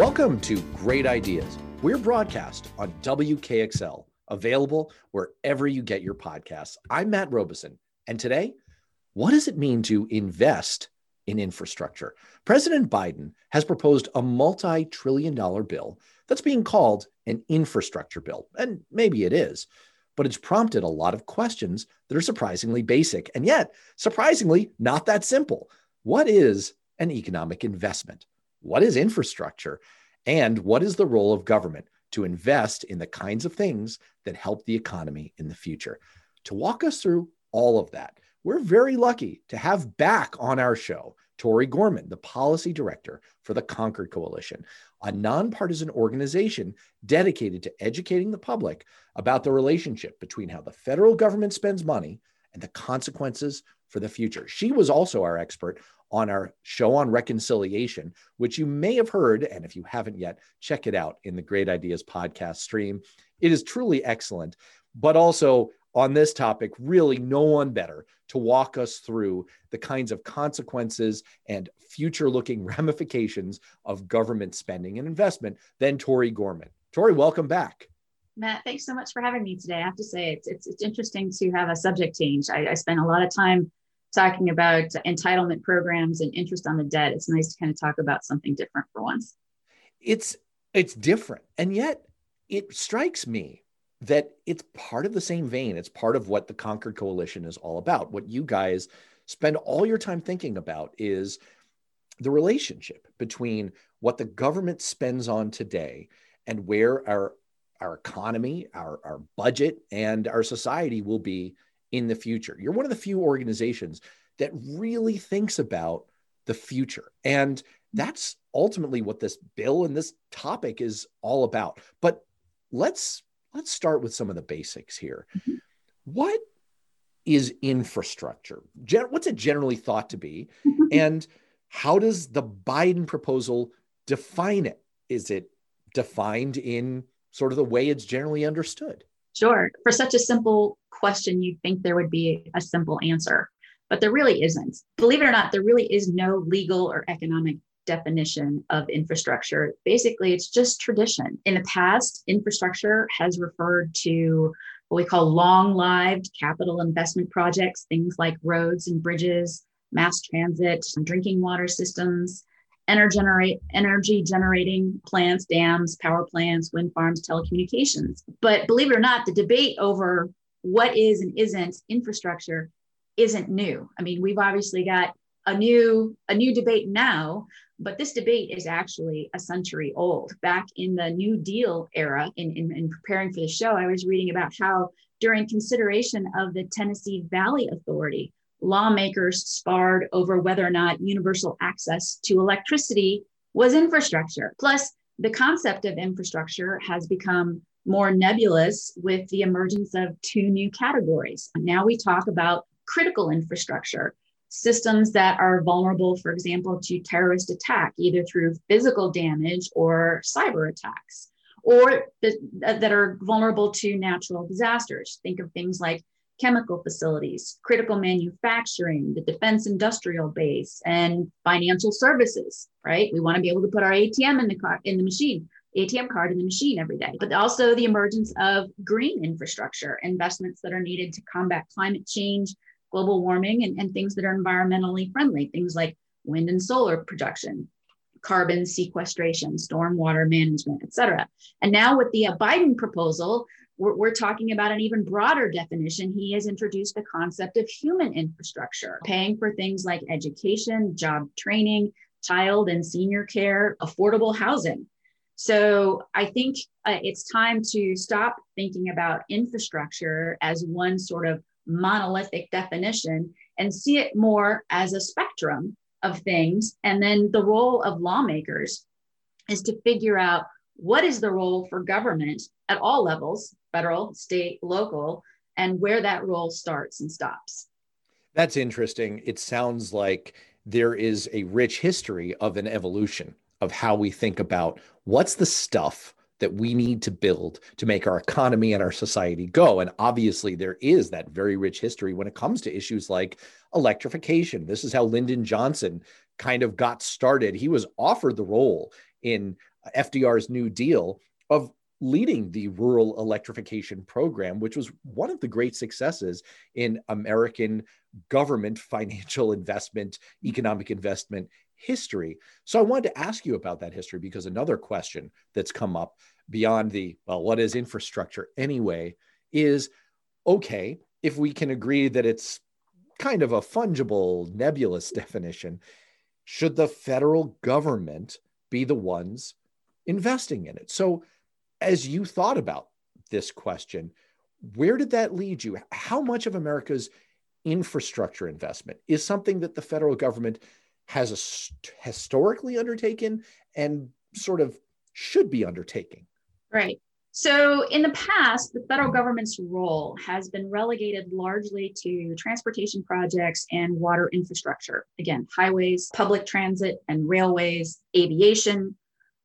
Welcome to Great Ideas. We're broadcast on WKXL, available wherever you get your podcasts. I'm Matt Robison, and today, what does it mean to invest in infrastructure? President Biden has proposed a multi trillion dollar bill that's being called an infrastructure bill, and maybe it is, but it's prompted a lot of questions that are surprisingly basic and yet surprisingly not that simple. What is an economic investment? What is infrastructure? And what is the role of government to invest in the kinds of things that help the economy in the future? To walk us through all of that, we're very lucky to have back on our show Tori Gorman, the policy director for the Concord Coalition, a nonpartisan organization dedicated to educating the public about the relationship between how the federal government spends money and the consequences for the future. She was also our expert on our show on reconciliation, which you may have heard. And if you haven't yet, check it out in the Great Ideas podcast stream. It is truly excellent, but also on this topic, really no one better to walk us through the kinds of consequences and future looking ramifications of government spending and investment than Tori Gorman. Tori, welcome back. Matt, thanks so much for having me today. I have to say, it's, it's, it's interesting to have a subject change. I, I spent a lot of time talking about entitlement programs and interest on the debt. It's nice to kind of talk about something different for once. It's it's different, and yet it strikes me that it's part of the same vein. It's part of what the Concord Coalition is all about. What you guys spend all your time thinking about is the relationship between what the government spends on today and where our our economy, our, our budget, and our society will be in the future. You're one of the few organizations that really thinks about the future. And that's ultimately what this bill and this topic is all about. But let's let's start with some of the basics here. Mm-hmm. What is infrastructure? Gen- what's it generally thought to be? Mm-hmm. and how does the Biden proposal define it? Is it defined in sort of the way it's generally understood? Sure. For such a simple question, you'd think there would be a simple answer, but there really isn't. Believe it or not, there really is no legal or economic definition of infrastructure. Basically, it's just tradition. In the past, infrastructure has referred to what we call long lived capital investment projects, things like roads and bridges, mass transit, drinking water systems, energy, energy generating plants, dams, power plants, wind farms, telecommunications. But believe it or not, the debate over what is and isn't infrastructure isn't new. I mean, we've obviously got a new a new debate now, but this debate is actually a century old. Back in the New Deal era, in, in, in preparing for the show, I was reading about how during consideration of the Tennessee Valley Authority, lawmakers sparred over whether or not universal access to electricity was infrastructure. Plus, the concept of infrastructure has become more nebulous with the emergence of two new categories. Now we talk about critical infrastructure, systems that are vulnerable, for example, to terrorist attack, either through physical damage or cyber attacks, or that are vulnerable to natural disasters. Think of things like chemical facilities, critical manufacturing, the defense industrial base, and financial services, right? We want to be able to put our ATM in the car in the machine, ATM card in the machine every day. But also the emergence of green infrastructure, investments that are needed to combat climate change, global warming, and, and things that are environmentally friendly, things like wind and solar production, carbon sequestration, stormwater management, et cetera. And now with the Biden proposal, we're, we're talking about an even broader definition. He has introduced the concept of human infrastructure, paying for things like education, job training, child and senior care, affordable housing. So I think uh, it's time to stop thinking about infrastructure as one sort of monolithic definition and see it more as a spectrum of things. And then the role of lawmakers is to figure out what is the role for government at all levels federal, state, local, and where that role starts and stops. That's interesting. It sounds like there is a rich history of an evolution of how we think about what's the stuff that we need to build to make our economy and our society go. And obviously, there is that very rich history when it comes to issues like electrification. This is how Lyndon Johnson kind of got started. He was offered the role in FDR's New Deal of leading the rural electrification program, which was one of the great successes in American government financial investment, mm-hmm. economic investment history. So I wanted to ask you about that history because another question that's come up beyond the, well, what is infrastructure anyway, is okay, if we can agree that it's kind of a fungible, nebulous definition, should the federal government be the ones investing in it? So as you thought about this question, where did that lead you? How much of America's infrastructure investment is something that the federal government has a, historically undertaken and sort of should be undertaking? Right. So, in the past, the federal government's role has been relegated largely to transportation projects and water infrastructure. Again, highways, public transit and railways, aviation,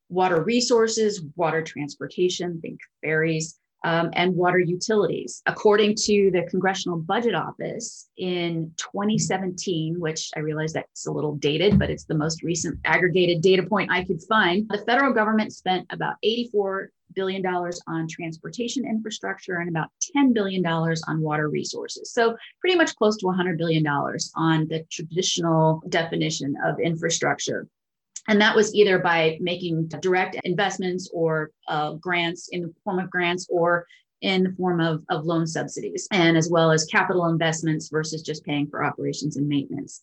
water resources, water transportation, think ferries, um, and water utilities. According to the Congressional Budget Office in 2017, which I realize that's a little dated, but it's the most recent aggregated data point I could find, the federal government spent about 84 billion dollars on transportation infrastructure and about 10 billion dollars on water resources. So pretty much close to 100 billion dollars on the traditional definition of infrastructure. And that was either by making direct investments or uh, grants in the form of grants or in the form of, of loan subsidies, and as well as capital investments versus just paying for operations and maintenance.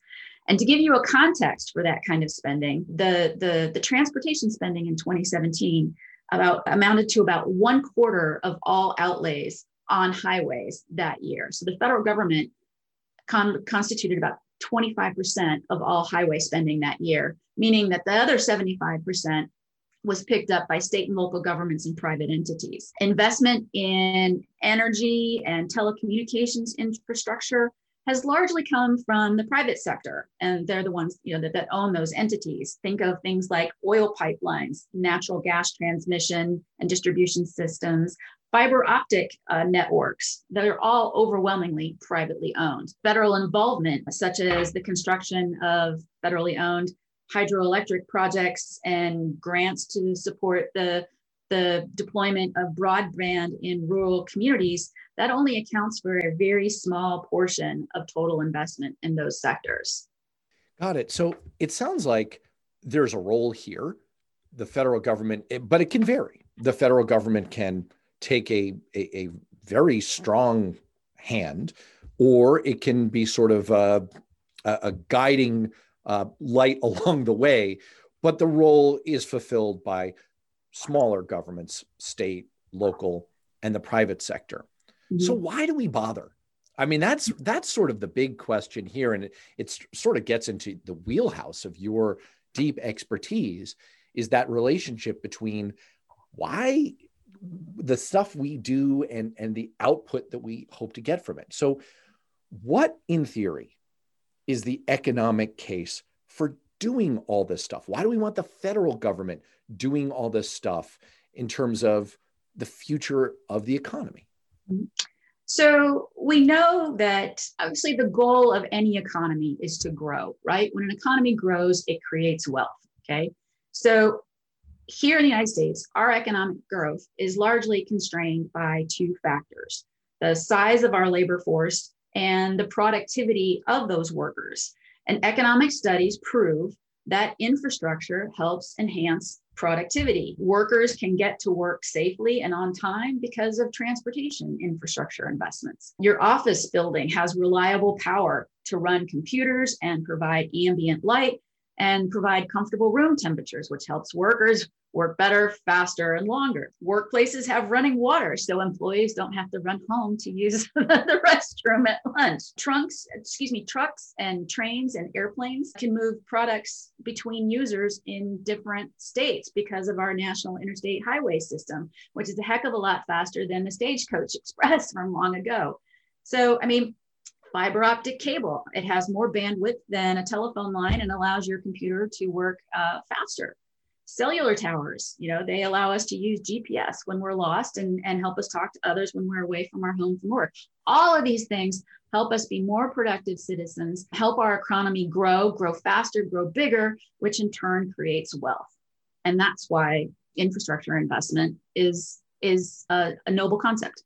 And to give you a context for that kind of spending, the, the, the transportation spending in 2017 about amounted to about one quarter of all outlays on highways that year. So the federal government con- constituted about 25% of all highway spending that year, meaning that the other 75% was picked up by state and local governments and private entities. Investment in energy and telecommunications infrastructure has largely come from the private sector and they're the ones you know that, that own those entities think of things like oil pipelines natural gas transmission and distribution systems fiber optic uh, networks that are all overwhelmingly privately owned. Federal involvement, such as the construction of federally owned hydroelectric projects and grants to support the, the deployment of broadband in rural communities, that only accounts for a very small portion of total investment in those sectors. Got it. So it sounds like there's a role here, the federal government, but it can vary. The federal government can take a, a, a very strong hand, or it can be sort of a, a guiding uh, light along the way. But the role is fulfilled by smaller governments, state, local, and the private sector. Mm-hmm. So why do we bother? I mean, that's that's sort of the big question here, and it it's sort of gets into the wheelhouse of your deep expertise. Is that relationship between why the stuff we do and and the output that we hope to get from it. So what in theory is the economic case for doing all this stuff? Why do we want the federal government doing all this stuff in terms of the future of the economy? So we know that obviously the goal of any economy is to grow, right? When an economy grows, it creates wealth. Okay. So here in the United States, our economic growth is largely constrained by two factors the size of our labor force and the productivity of those workers. And economic studies prove that infrastructure helps enhance productivity. Workers can get to work safely and on time because of transportation infrastructure investments. Your office building has reliable power to run computers and provide ambient light and provide comfortable room temperatures, which helps workers work better, faster, and longer. Workplaces have running water, so employees don't have to run home to use the restroom at lunch. Trunks, excuse me, trucks and trains and airplanes can move products between users in different states because of our national interstate highway system, which is a heck of a lot faster than the Stagecoach Express from long ago. So, I mean, fiber optic cable. It has more bandwidth than a telephone line and allows your computer to work uh, faster. Cellular towers, you know, they allow us to use GPS when we're lost and, and help us talk to others when we're away from our home from work. All of these things help us be more productive citizens, help our economy grow, grow faster, grow bigger, which in turn creates wealth. And that's why infrastructure investment is is a, a noble concept.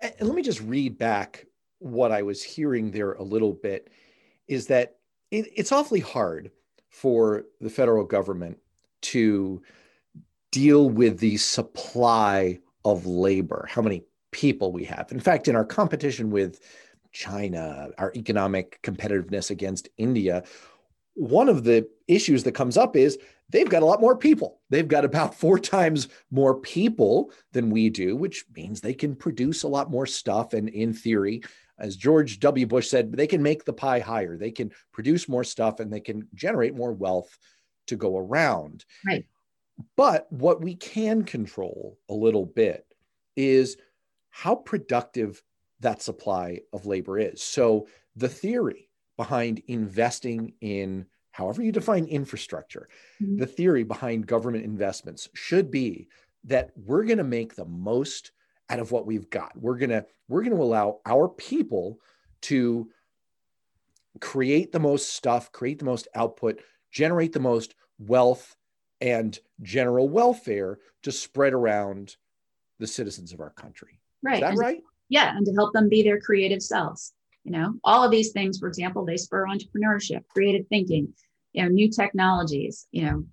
And let me just read back what I was hearing there a little bit. Is that it, it's awfully hard for the federal government to deal with the supply of labor, how many people we have. In fact, in our competition with China, our economic competitiveness against India, one of the issues that comes up is they've got a lot more people. They've got about four times more people than we do, which means they can produce a lot more stuff. And in theory, as George W. Bush said, they can make the pie higher. They can produce more stuff and they can generate more wealth to go around. Right. But what we can control a little bit is how productive that supply of labor is. So the theory behind investing in however you define infrastructure, mm-hmm. the theory behind government investments should be that we're going to make the most out of what we've got. We're going to we're going to allow our people to create the most stuff, create the most output, generate the most wealth and general welfare to spread around the citizens of our country. Right. Is that and right? yeah, and to help them be their creative selves. You know, all of these things, for example, they spur entrepreneurship, creative thinking, you know, new technologies, you know,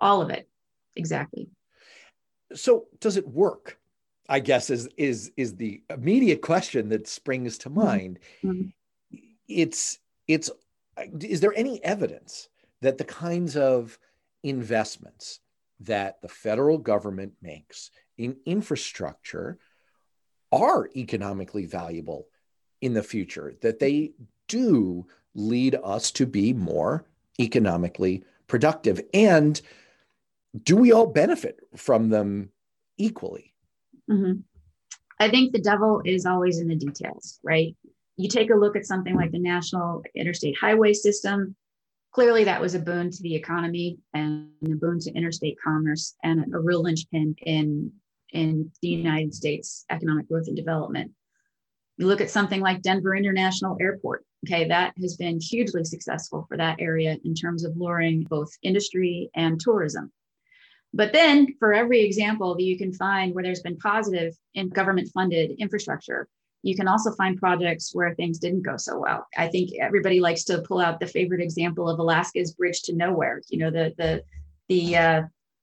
all of it. Exactly. So does it work? I guess is is is the immediate question that springs to mm-hmm. mind. Mm-hmm. It's it's is there any evidence that the kinds of investments that the federal government makes in infrastructure are economically valuable in the future, that they do lead us to be more economically productive. And do we all benefit from them equally? Mm-hmm. I think the devil is always in the details, right? You take a look at something like the National Interstate Highway System, clearly that was a boon to the economy and a boon to interstate commerce and a real linchpin in in the United States economic growth and development. You look at something like Denver International Airport. Okay, that has been hugely successful for that area in terms of luring both industry and tourism. But then, for every example that you can find where there's been positive in government funded infrastructure, you can also find projects where things didn't go so well. I think everybody likes to pull out the favorite example of Alaska's bridge to nowhere. You know, the the the uh,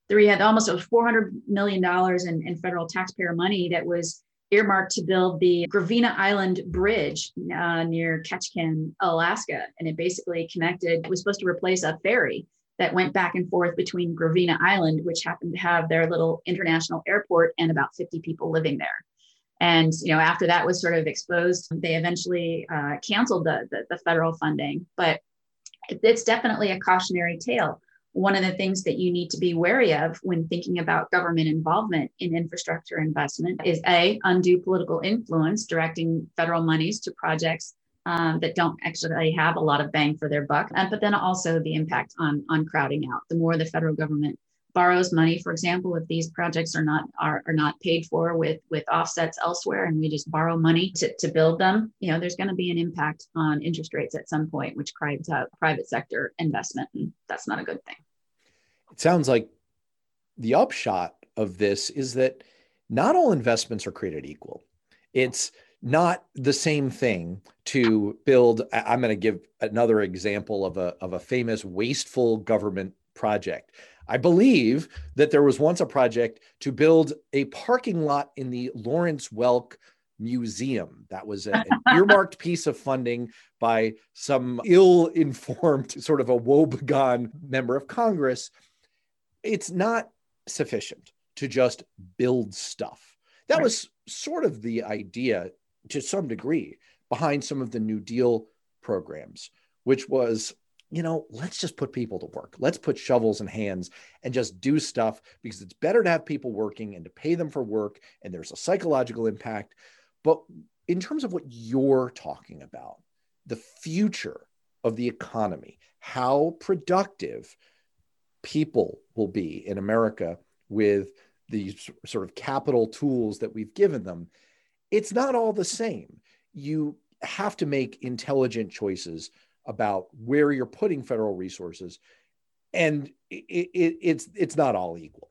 there we had almost over 400 million dollars in, in federal taxpayer money that was earmarked to build the Gravina Island Bridge uh, near Ketchikan, Alaska, and it basically connected. It was supposed to replace a ferry that went back and forth between Gravina Island, which happened to have their little international airport and about 50 people living there. And you know, after that was sort of exposed, they eventually uh, canceled the, the, the federal funding. But it's definitely a cautionary tale. One of the things that you need to be wary of when thinking about government involvement in infrastructure investment is a undue political influence directing federal monies to projects um, that don't actually have a lot of bang for their buck, and, but then also the impact on on crowding out. The more the federal government borrows money, for example, if these projects are not are, are not paid for with with offsets elsewhere and we just borrow money to, to build them, you know, there's going to be an impact on interest rates at some point, which cries out private sector investment. And that's not a good thing. It sounds like the upshot of this is that not all investments are created equal. It's not the same thing to build. I'm going to give another example of a, of a famous wasteful government project. I believe that there was once a project to build a parking lot in the Lawrence Welk Museum. That was a, an earmarked piece of funding by some ill informed, sort of a woebegone member of Congress. It's not sufficient to just build stuff. That right. was sort of the idea to some degree behind some of the New Deal programs, which was you know, let's just put people to work. Let's put shovels in hands and just do stuff because it's better to have people working and to pay them for work. And there's a psychological impact. But in terms of what you're talking about, the future of the economy, how productive people will be in America with these sort of capital tools that we've given them, it's not all the same. You have to make intelligent choices about where you're putting federal resources, and it, it, it's it's not all equal.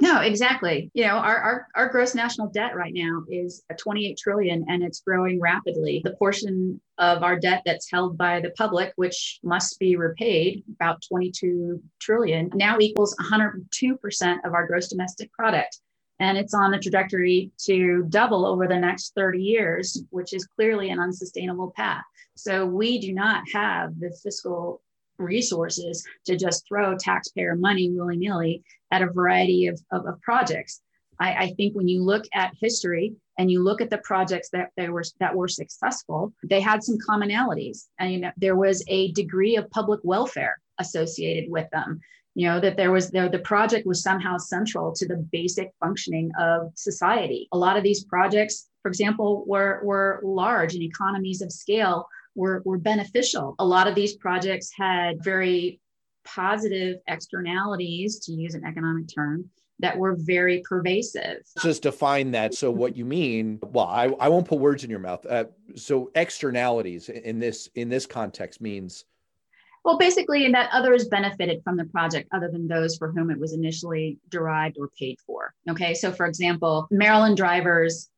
No, exactly. You know, our, our, our gross national debt right now is 28 trillion and it's growing rapidly. The portion of our debt that's held by the public, which must be repaid, about 22 trillion, now equals 102% of our gross domestic product. And it's on a trajectory to double over the next 30 years, which is clearly an unsustainable path. So we do not have the fiscal resources to just throw taxpayer money willy nilly at a variety of, of, of projects. I, I, think when you look at history and you look at the projects that they were that were successful, they had some commonalities, and you know, there was a degree of public welfare associated with them. You know that there was the project was somehow central to the basic functioning of society. A lot of these projects, for example, were were large and economies of scale were, were beneficial. A lot of these projects had very positive externalities, to use an economic term, that were very pervasive. Just define that. So, what you mean? Well, I, I won't put words in your mouth. Uh, so, externalities in this in this context means. Well, basically, in that others benefited from the project other than those for whom it was initially derived or paid for. Okay, so for example, Maryland drivers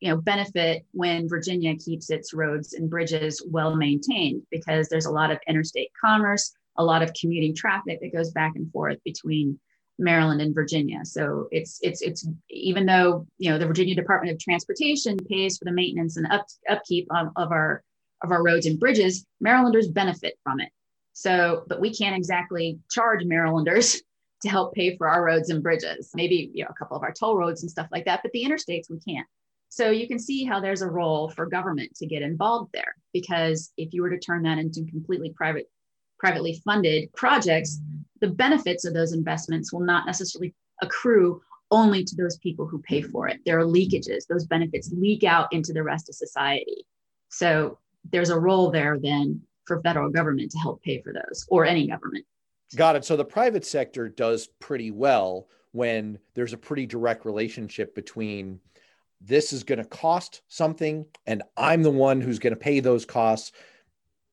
you know benefit when Virginia keeps its roads and bridges well maintained because there's a lot of interstate commerce, a lot of commuting traffic that goes back and forth between Maryland and Virginia. So it's it's it's even though you know the Virginia Department of Transportation pays for the maintenance and up, upkeep of, of our of our roads and bridges, Marylanders benefit from it. So, but we can't exactly charge Marylanders to help pay for our roads and bridges. Maybe you know a couple of our toll roads and stuff like that, but the interstates we can't. So you can see how there's a role for government to get involved there because if you were to turn that into completely private privately funded projects, the benefits of those investments will not necessarily accrue only to those people who pay for it. There are leakages. Those benefits leak out into the rest of society. So there's a role there then for federal government to help pay for those or any government. Got it. So the private sector does pretty well when there's a pretty direct relationship between this is going to cost something and I'm the one who's going to pay those costs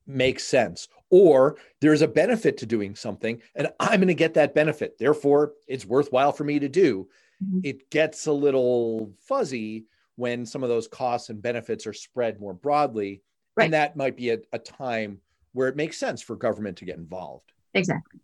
makes sense. Or there's a benefit to doing something and I'm going to get that benefit. Therefore, it's worthwhile for me to do. Mm-hmm. It gets a little fuzzy when some of those costs and benefits are spread more broadly. Right. And that might be a, a time where it makes sense for government to get involved. Exactly.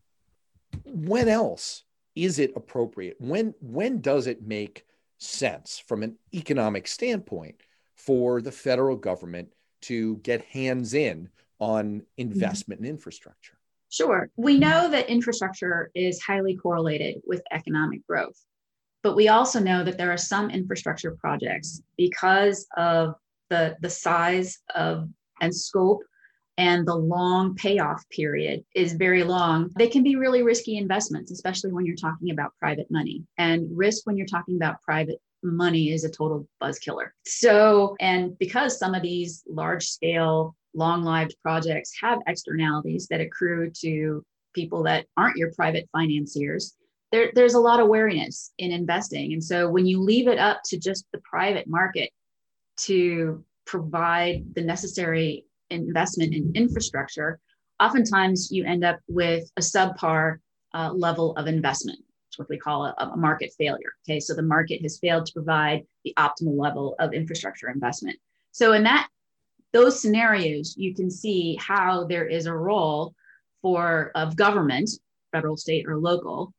When else is it appropriate? When when does it make sense from an economic standpoint for the federal government to get hands in on investment mm-hmm. in infrastructure? Sure. We know that infrastructure is highly correlated with economic growth, but we also know that there are some infrastructure projects because of the, the size of and scope and the long payoff period is very long, they can be really risky investments, especially when you're talking about private money. And risk when you're talking about private money is a total buzz killer. So, and because some of these large scale, long lived projects have externalities that accrue to people that aren't your private financiers, there, there's a lot of wariness in investing. And so when you leave it up to just the private market to provide the necessary investment in infrastructure, oftentimes you end up with a subpar uh, level of investment. It's what we call a, a market failure. Okay, so the market has failed to provide the optimal level of infrastructure investment. So in that those scenarios, you can see how there is a role for of government, federal, state, or local,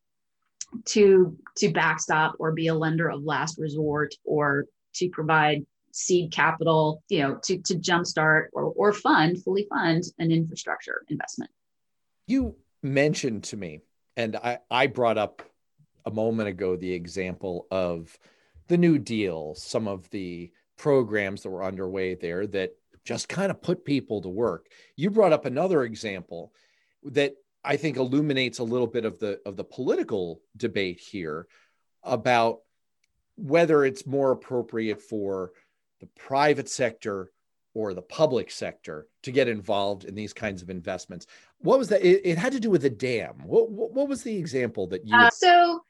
to to backstop or be a lender of last resort or to provide seed capital, you know, to, to jumpstart or, or fund, fully fund an infrastructure investment. You mentioned to me, and I, I brought up a moment ago the example of the New Deal, some of the programs that were underway there that just kind of put people to work. You brought up another example that I think illuminates a little bit of the of the political debate here about whether it's more appropriate for the private sector or the public sector to get involved in these kinds of investments. What was that? It, it had to do with a dam. What, what, what was the example that you? Uh, so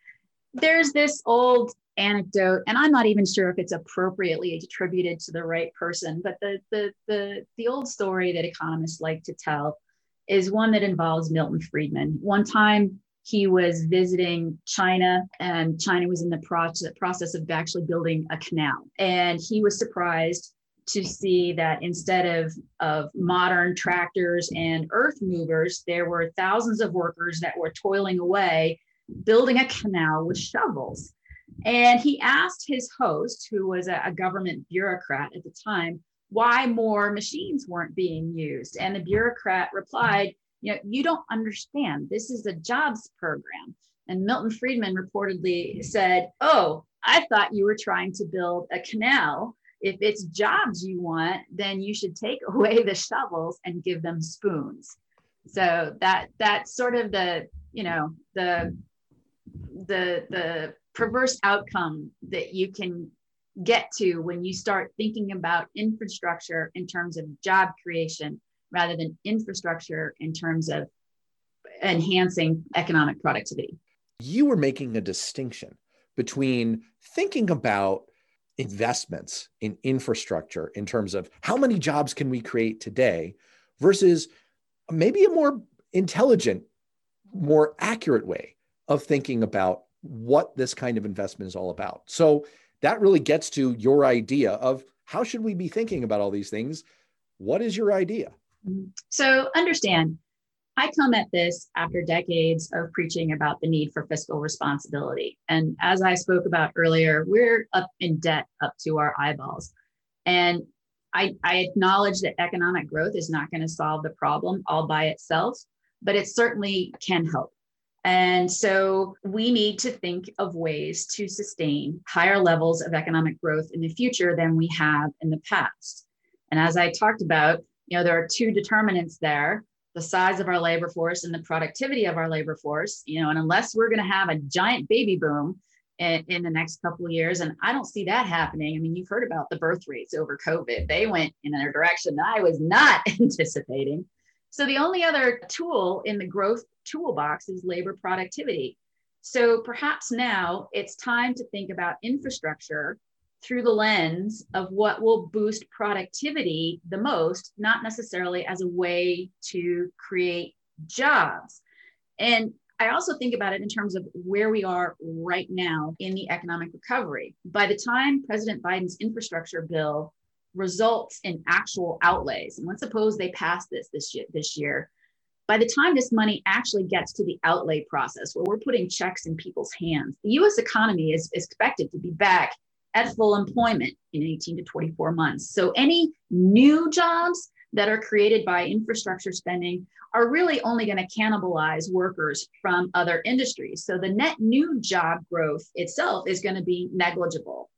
there's this old anecdote, and I'm not even sure if it's appropriately attributed to the right person, but the the the the old story that economists like to tell is one that involves Milton Friedman. One time, he was visiting China, and China was in the process, of actually building a canal. And he was surprised to see that instead of, of modern tractors and earth movers, there were thousands of workers that were toiling away building a canal with shovels. And he asked his host, who was a, a government bureaucrat at the time, why more machines weren't being used. And the bureaucrat replied, you know, you don't understand. This is a jobs program. And Milton Friedman reportedly said, Oh, I thought you were trying to build a canal. If it's jobs you want, then you should take away the shovels and give them spoons. So that that's sort of the, you know, the the the perverse outcome that you can get to when you start thinking about infrastructure in terms of job creation rather than infrastructure in terms of enhancing economic productivity. You were making a distinction between thinking about investments in infrastructure in terms of how many jobs can we create today versus maybe a more intelligent, more accurate way of thinking about what this kind of investment is all about. So that really gets to your idea of how should we be thinking about all these things? What is your idea? So understand, I come at this after decades of preaching about the need for fiscal responsibility. And as I spoke about earlier, we're up in debt up to our eyeballs. And I, I acknowledge that economic growth is not going to solve the problem all by itself, but it certainly can help. And so we need to think of ways to sustain higher levels of economic growth in the future than we have in the past. And as I talked about, you know, there are two determinants there the size of our labor force and the productivity of our labor force you know and unless we're going to have a giant baby boom in, in, the next couple of years and i don't see that happening. I mean you've heard about the birth rates over covid. They went in a direction i was not anticipating. So the only other tool in the growth toolbox is labor productivity. So perhaps now it's time to think about infrastructure through the lens of what will boost productivity the most, not necessarily as a way to create jobs. And I also think about it in terms of where we are right now in the economic recovery. By the time President Biden's infrastructure bill results in actual outlays, and let's suppose they pass this this year, this year, by the time this money actually gets to the outlay process where we're putting checks in people's hands, the US economy is, is expected to be back at full employment in 18 to 24 months. So any new jobs that are created by infrastructure spending are really only going to cannibalize workers from other industries. So the net new job growth itself is going to be negligible.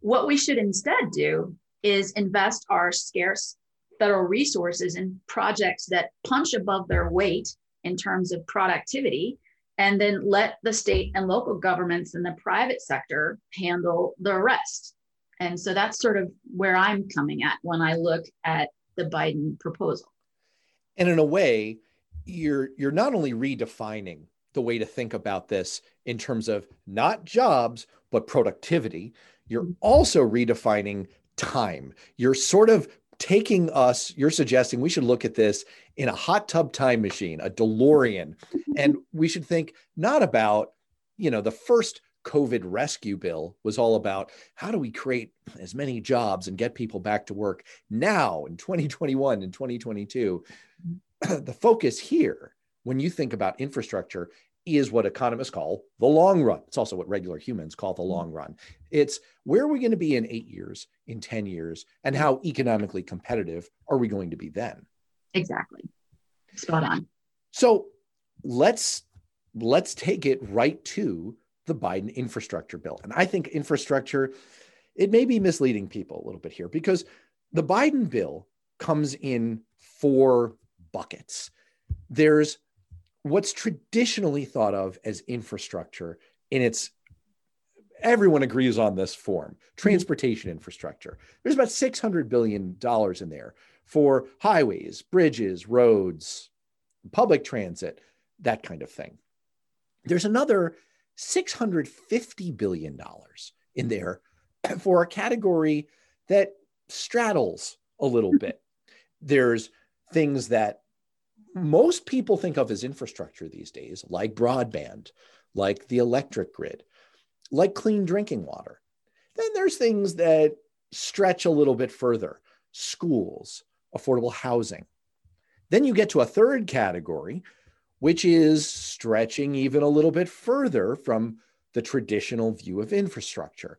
What we should instead do is invest our scarce federal resources in projects that punch above their weight in terms of productivity and then let the state and local governments and the private sector handle the rest. And so that's sort of where I'm coming at when I look at the Biden proposal. And in a way, you're you're not only redefining the way to think about this in terms of not jobs but productivity, you're mm-hmm. also redefining time. You're sort of taking us, you're suggesting we should look at this in a hot tub time machine, a DeLorean, and we should think not about, you know, the first COVID rescue bill was all about how do we create as many jobs and get people back to work now in 2021 and 2022. the focus here, when you think about infrastructure, is what economists call the long run. It's also what regular humans call the mm-hmm. long run. It's where are we going to be in eight years, in 10 years, and how economically competitive are we going to be then? Exactly. Spot on. So let's let's take it right to the Biden infrastructure bill. And I think infrastructure, it may be misleading people a little bit here because the Biden bill comes in four buckets. There's what's traditionally thought of as infrastructure in its everyone agrees on this form mm-hmm. transportation infrastructure. There's about 600 billion dollars in there for highways bridges roads public transit that kind of thing. There's another 650 billion dollars in there for a category that straddles a little mm-hmm. bit. There's things that most people think of as infrastructure these days, like broadband, like the electric grid, like clean drinking water. Then there's things that stretch a little bit further schools, affordable housing. Then you get to a third category, which is stretching even a little bit further from the traditional view of infrastructure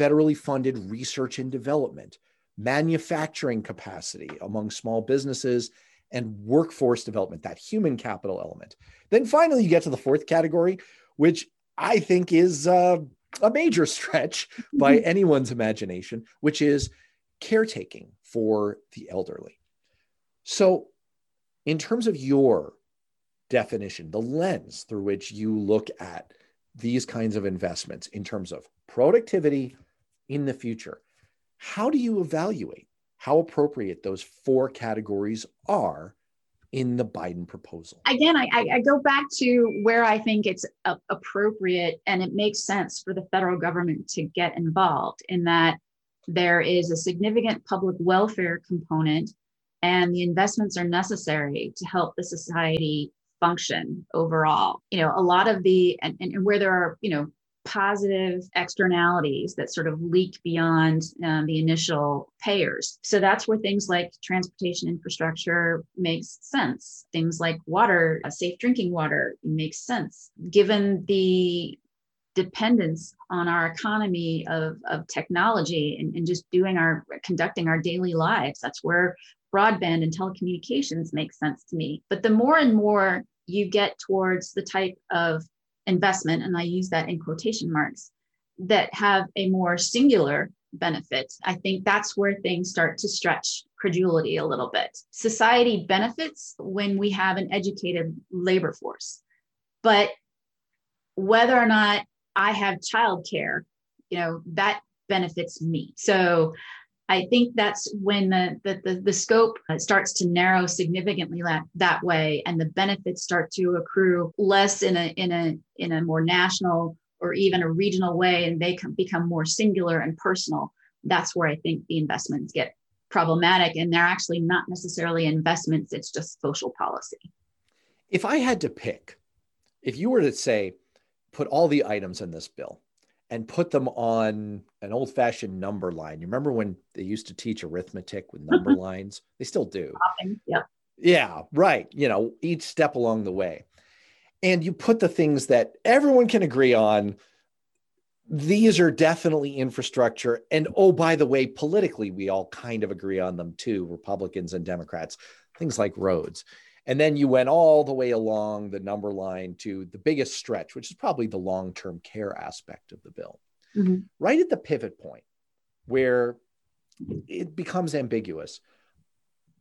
federally funded research and development, manufacturing capacity among small businesses, and workforce development, that human capital element. Then finally, you get to the fourth category, which I think is uh, a major stretch by mm-hmm. anyone's imagination, which is caretaking for the elderly. So, in terms of your definition, the lens through which you look at these kinds of investments in terms of productivity in the future, how do you evaluate how appropriate those four categories are in the Biden proposal? Again, I, I go back to where I think it's appropriate and it makes sense for the federal government to get involved in that there is a significant public welfare component and the investments are necessary to help the society function overall you know a lot of the and, and where there are you know positive externalities that sort of leak beyond um, the initial payers. So that's where things like transportation infrastructure makes sense. Things like water, safe drinking water makes sense. Given the dependence on our economy of, of technology and, and just doing our conducting our daily lives, that's where broadband and telecommunications make sense to me. But the more and more you get towards the type of investment, and I use that in quotation marks, that have a more singular benefit, I think that's where things start to stretch credulity a little bit. Society benefits when we have an educated labor force. But whether or not I have childcare, you know, that benefits me. So I think that's when the, the, the, the, scope uh, starts to narrow significantly that, that way and the benefits start to accrue less in a, in a, in a more national or even a regional way and they can become more singular and personal. That's where I think the investments get problematic and they're actually not necessarily investments, it's just social policy. If I had to pick, if you were to say, put all the items in this bill, and put them on an old fashioned number line. You remember when they used to teach arithmetic with number mm-hmm. lines? They still do. Yeah. Yeah, right. You know, each step along the way. And you put the things that everyone can agree on. These are definitely infrastructure. And oh, by the way, politically, we all kind of agree on them too, Republicans and Democrats, things like roads. And then you went all the way along the number line to the biggest stretch, which is probably the long term care aspect of the bill. Mm-hmm. Right at the pivot point where it becomes ambiguous,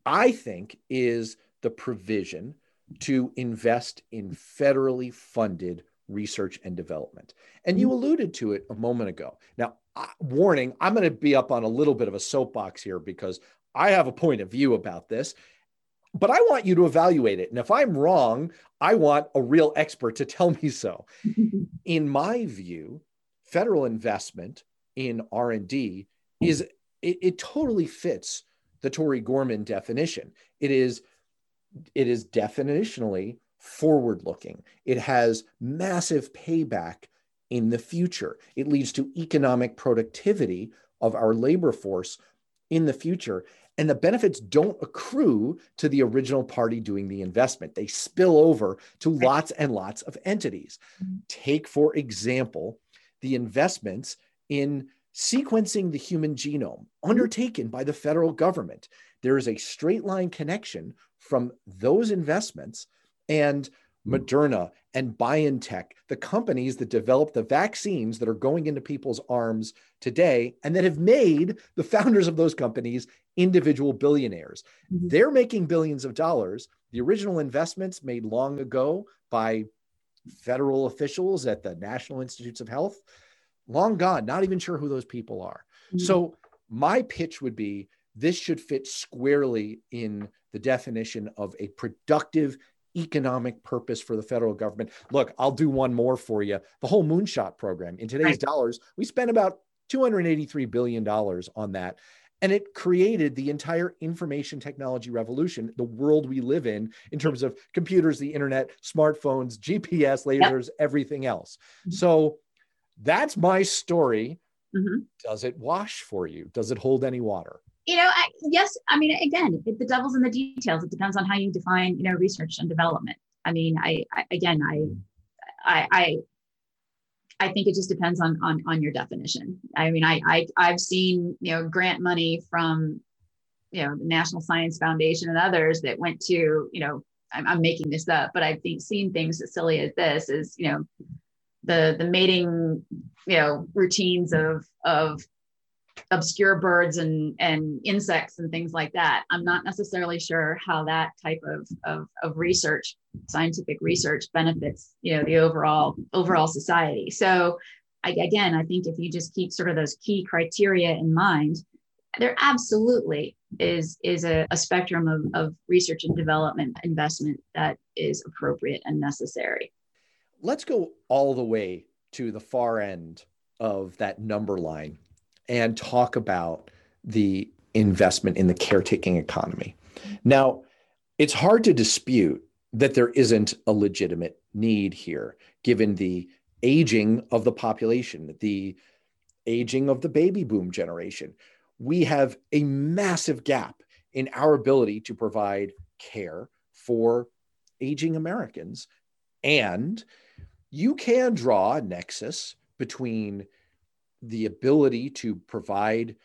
I think, is the provision to invest in federally funded research and development. And you mm-hmm. alluded to it a moment ago. Now, uh, warning, I'm going to be up on a little bit of a soapbox here because I have a point of view about this but I want you to evaluate it. And if I'm wrong, I want a real expert to tell me so. in my view, federal investment in R&D is it, it totally fits the Tori Gorman definition. It is it is definitionally forward looking. It has massive payback in the future. It leads to economic productivity of our labor force in the future and the benefits don't accrue to the original party doing the investment. They spill over to lots and lots of entities. Mm-hmm. Take, for example, the investments in sequencing the human genome undertaken by the federal government. There is a straight line connection from those investments and Moderna and BioNTech, the companies that develop the vaccines that are going into people's arms today and that have made the founders of those companies individual billionaires. Mm-hmm. They're making billions of dollars. The original investments made long ago by federal officials at the National Institutes of Health, long gone, not even sure who those people are. Mm-hmm. So, my pitch would be this should fit squarely in the definition of a productive economic purpose for the federal government. Look, I'll do one more for you. The whole moonshot program in today's right. dollars, we spent about $283 billion on that. And it created the entire information technology revolution, the world we live in, in terms of computers, the internet, smartphones, GPS, lasers, yep. everything else. Mm-hmm. So that's my story. Mm-hmm. Does it wash for you? Does it hold any water? You know, I, yes. I mean, again, the devil's in the details. It depends on how you define, you know, research and development. I mean, I, I again, I, I, I I think it just depends on on on your definition. I mean, I, I I've seen you know grant money from you know the National Science Foundation and others that went to you know I'm, I'm making this up, but I've seen things as silly as this is you know the the mating you know routines of of obscure birds and and insects and things like that. I'm not necessarily sure how that type of, of of research scientific research benefits you know the overall overall society. So I, again i think if you just keep sort of those key criteria in mind there absolutely is is a, a spectrum of, of research and development investment that is appropriate and necessary. Let's go all the way to the far end of that number line and talk about the investment in the caretaking economy. Now, it's hard to dispute that there isn't a legitimate need here, given the aging of the population, the aging of the baby boom generation. We have a massive gap in our ability to provide care for aging Americans. And you can draw a nexus between the ability to provide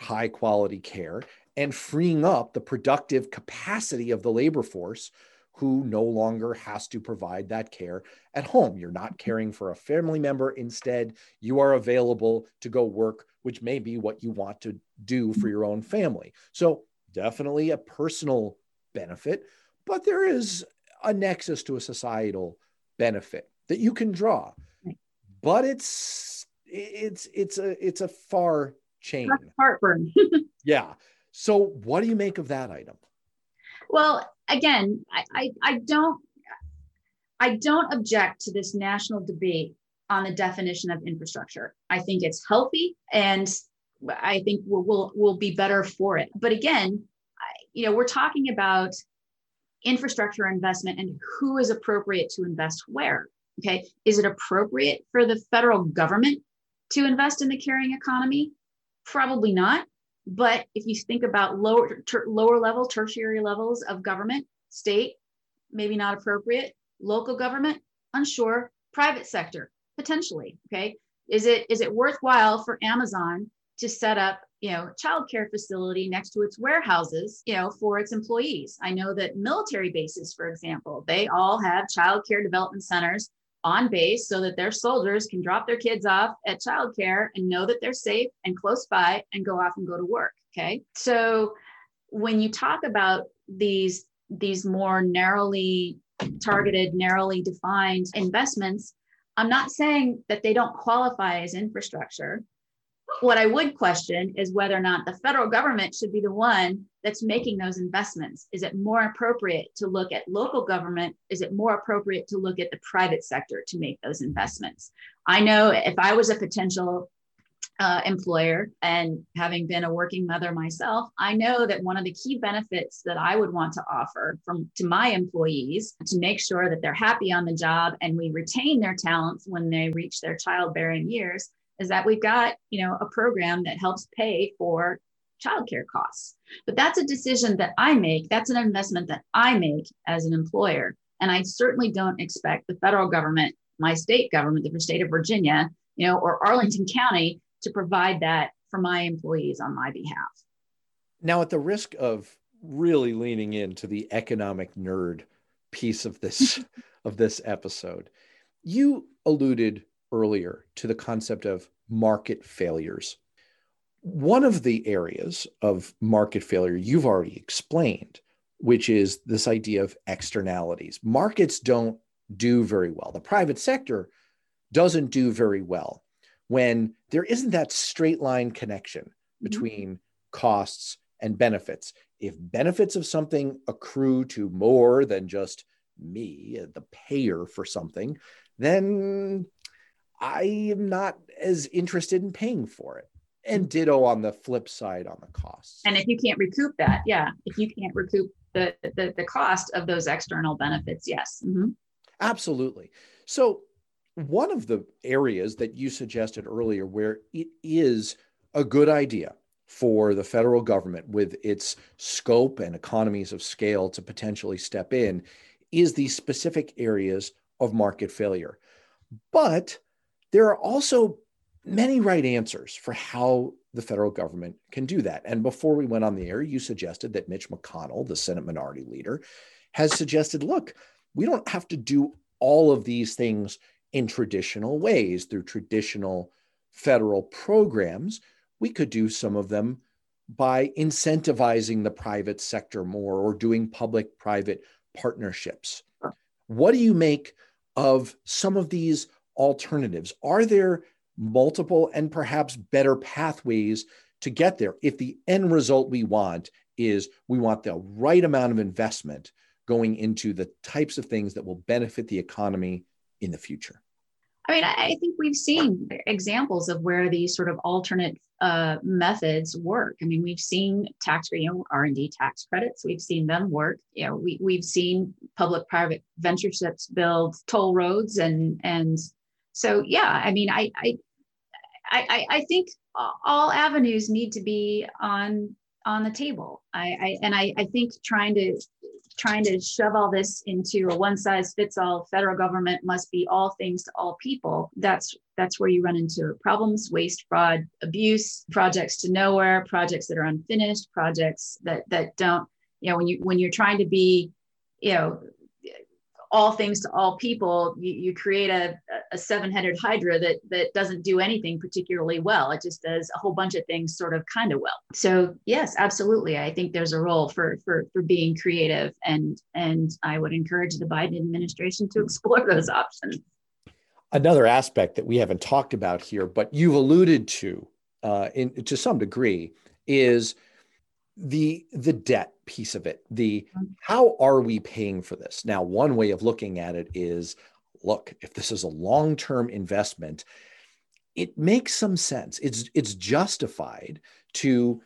high quality care and freeing up the productive capacity of the labor force who no longer has to provide that care at home. You're not mm-hmm. caring for a family member. Instead, you are available to go work, which may be what you want to do for mm-hmm. your own family. So, definitely a personal benefit, but there is a nexus to a societal benefit that you can draw. But it's it's it's a it's a far chain. That's heartburn. yeah. So what do you make of that item? Well, again, I, I, I don't I don't object to this national debate on the definition of infrastructure. I think it's healthy and I think we'll, we'll, we'll be better for it. But again, I, you know, we're talking about infrastructure investment and who is appropriate to invest where. Okay. Is it appropriate for the federal government to invest in the caring economy? Probably not. But if you think about lower, ter- lower level, tertiary levels of government, state, maybe not appropriate, local government, unsure, private sector, potentially. Okay. Is it is it worthwhile for Amazon to set up you know childcare facility next to its warehouses you know for its employees i know that military bases for example they all have child care development centers on base so that their soldiers can drop their kids off at childcare and know that they're safe and close by and go off and go to work. Okay. So when you talk about these these more narrowly targeted, narrowly defined investments, I'm not saying that they don't qualify as infrastructure. What I would question is whether or not the federal government should be the one that's making those investments. Is it more appropriate to look at local government? Is it more appropriate to look at the private sector to make those investments? I know if I was a potential uh, employer and having been a working mother myself i know that one of the key benefits that i would want to offer from to my employees to make sure that they're happy on the job and we retain their talents when they reach their childbearing years is that we've got you know a program that helps pay for childcare costs. But that's a decision that i make that's an investment that i make as an employer. And i certainly don't expect the federal government my state government the state of virginia you know or arlington county to provide that for my employees on my behalf. Now at the risk of really leaning into the economic nerd piece of this of this episode you alluded earlier to the concept of market failures. One of the areas of market failure you've already explained, which is this idea of externalities. Markets don't do very well. The private sector doesn't do very well when there isn't that straight line connection mm-hmm. between mm-hmm. costs and benefits. If benefits of something accrue to more than just me, the payer for something, then I am not as interested in paying for it. and ditto on the flip side on the costs. And if you can't recoup that, yeah, if you can't recoup the the, the cost of those external benefits, yes. Mm-hmm. Absolutely. So one of the areas that you suggested earlier where it is a good idea for the federal government with its scope and economies of scale to potentially step in is the specific areas of market failure. But there are also many right answers for how the federal government can do that. And before we went on the air, you suggested that Mitch McConnell, the Senate Minority Leader, has suggested look, we don't have to do all of these things in traditional ways through traditional federal programs. We could do some of them by incentivizing the private sector more or doing public private partnerships. What do you make of some of these alternatives? Are there multiple and perhaps better pathways to get there if the end result we want is we want the right amount of investment going into the types of things that will benefit the economy in the future? I mean, I think we've seen examples of where these sort of alternate uh, methods work. I mean, we've seen tax, you know, R and D tax credits. We've seen them work. You know, we we've seen public-private ventureships build toll roads, and and so yeah. I mean, I I I, I think all avenues need to be on on the table. I, I and I, I think trying to trying to shove all this into a one size fits all federal government must be all things to all people that's that's where you run into problems waste fraud abuse projects to nowhere projects that are unfinished projects that that don't you know when you when you're trying to be you know all things to all people, you, you create a, a seven-headed hydra that that doesn't do anything particularly well. It just does a whole bunch of things sort of kind of well. So yes, absolutely. I think there's a role for for for being creative and and I would encourage the Biden administration to explore those options. Another aspect that we haven't talked about here, but you've alluded to uh, in to some degree, is the the debt piece of it the mm-hmm. how are we paying for this now one way of looking at it is look if this is a long-term investment it makes some sense. It's it's justified to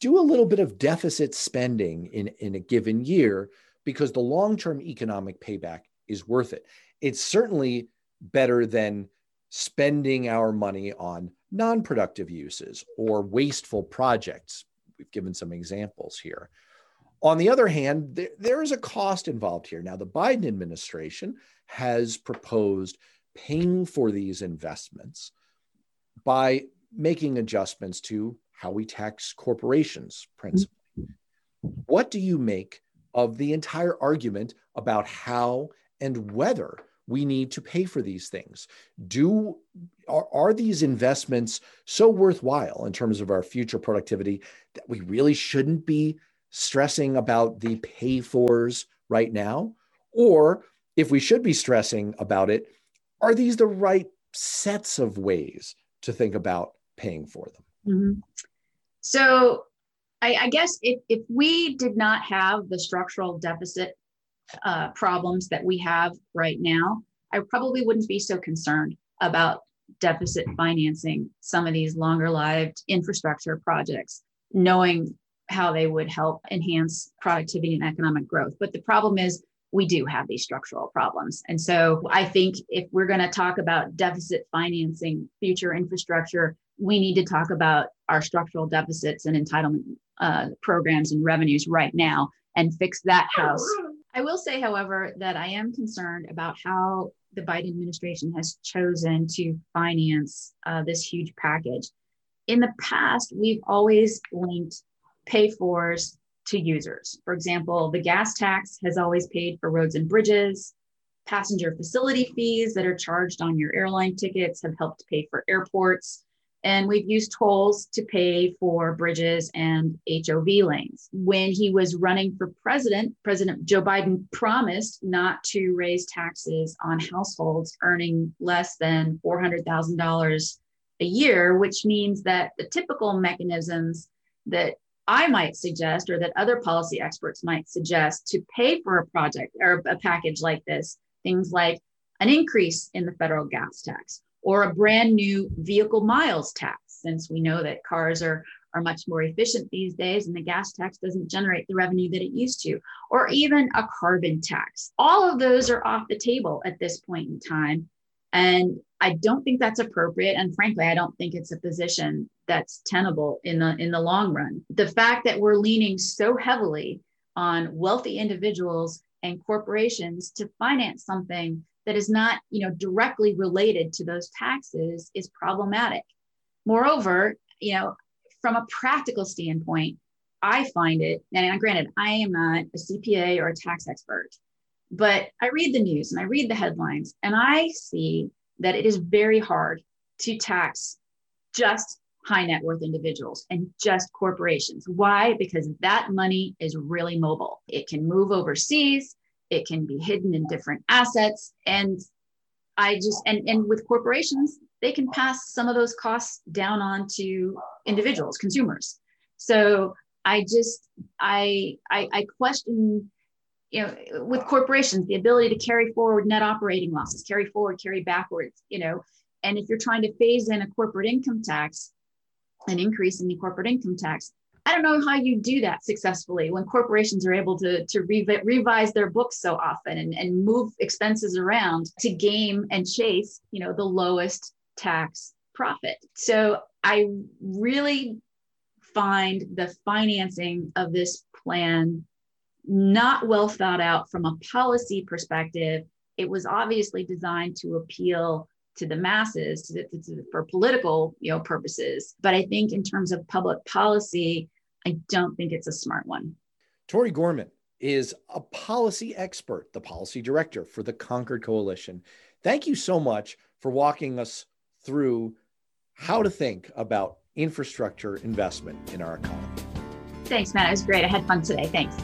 do a little bit of deficit spending in in a given year because the long-term economic payback is worth it. It's certainly better than spending our money on non-productive uses or wasteful projects. We've given some examples here. On the other hand, there, there is a cost involved here. Now, the Biden administration has proposed paying for these investments by making adjustments to how we tax corporations, principally. What do you make of the entire argument about how and whether we need to pay for these things. Do are, are these investments so worthwhile in terms of our future productivity that we really shouldn't be stressing about the pay fors right now? Or if we should be stressing about it, are these the right sets of ways to think about paying for them? Mm-hmm. So I, I, guess if, if we did not have the structural deficit uh, problems that we have right now, I probably wouldn't be so concerned about deficit financing some of these longer lived infrastructure projects, knowing how they would help enhance productivity and economic growth. But the problem is, we do have these structural problems. And so I think if we're going to talk about deficit financing future infrastructure, we need to talk about our structural deficits and entitlement uh, programs and revenues right now and fix that house I will say, however, that I am concerned about how the Biden administration has chosen to finance uh, this huge package. In the past, we've always linked pay fors to users. For example, the gas tax has always paid for roads and bridges. Passenger facility fees that are charged on your airline tickets have helped pay for airports. And we've used tolls to pay for bridges and HOV lanes. When he was running for president, President Joe Biden promised not to raise taxes on households earning less than $400,000 a year, which means that the typical mechanisms that I might suggest, or that other policy experts might suggest to pay for a project or a package like this, things like an increase in the federal gas tax or a brand new vehicle miles tax. since we know that cars are are much more efficient these days and the gas tax doesn't generate the revenue that it used to or even a carbon tax all of those are off the table at this point in time and i don't think that's appropriate. And frankly i don't think it's a position that's tenable in the in the long run. The fact that we're leaning so heavily on wealthy individuals and corporations to finance something that is not you know directly related to those taxes is problematic. Moreover you know from a practical standpoint i find it and granted i am not a cpa or a tax expert but i read the news and i read the headlines and i see that it is very hard to tax just high net worth individuals and just corporations. Why? Because that money is really mobile. It can move overseas, it can be hidden in different assets. And I just, and, and with corporations, they can pass some of those costs down on to individuals, consumers. So I just, I, I, I question you know with corporations the ability to carry forward net operating losses carry forward carry backwards you know and if you're trying to phase in a corporate income tax an increase in the corporate income tax. I don't know how you do that successfully when corporations are able to, to rev- revise their books so often and, and move expenses around to game and chase, you know, the lowest tax profit. So I really find the financing of this plan not well thought out from a policy perspective. It was obviously designed to appeal to the masses to, to, for political you know purposes. But i think in terms of public policy i don't think it's a smart one. Tori gorman is a policy expert the policy director for the concord coalition. Thank you so much for walking us through how to think about infrastructure investment in our economy. Thanks matt. It was great. I had fun today. Thanks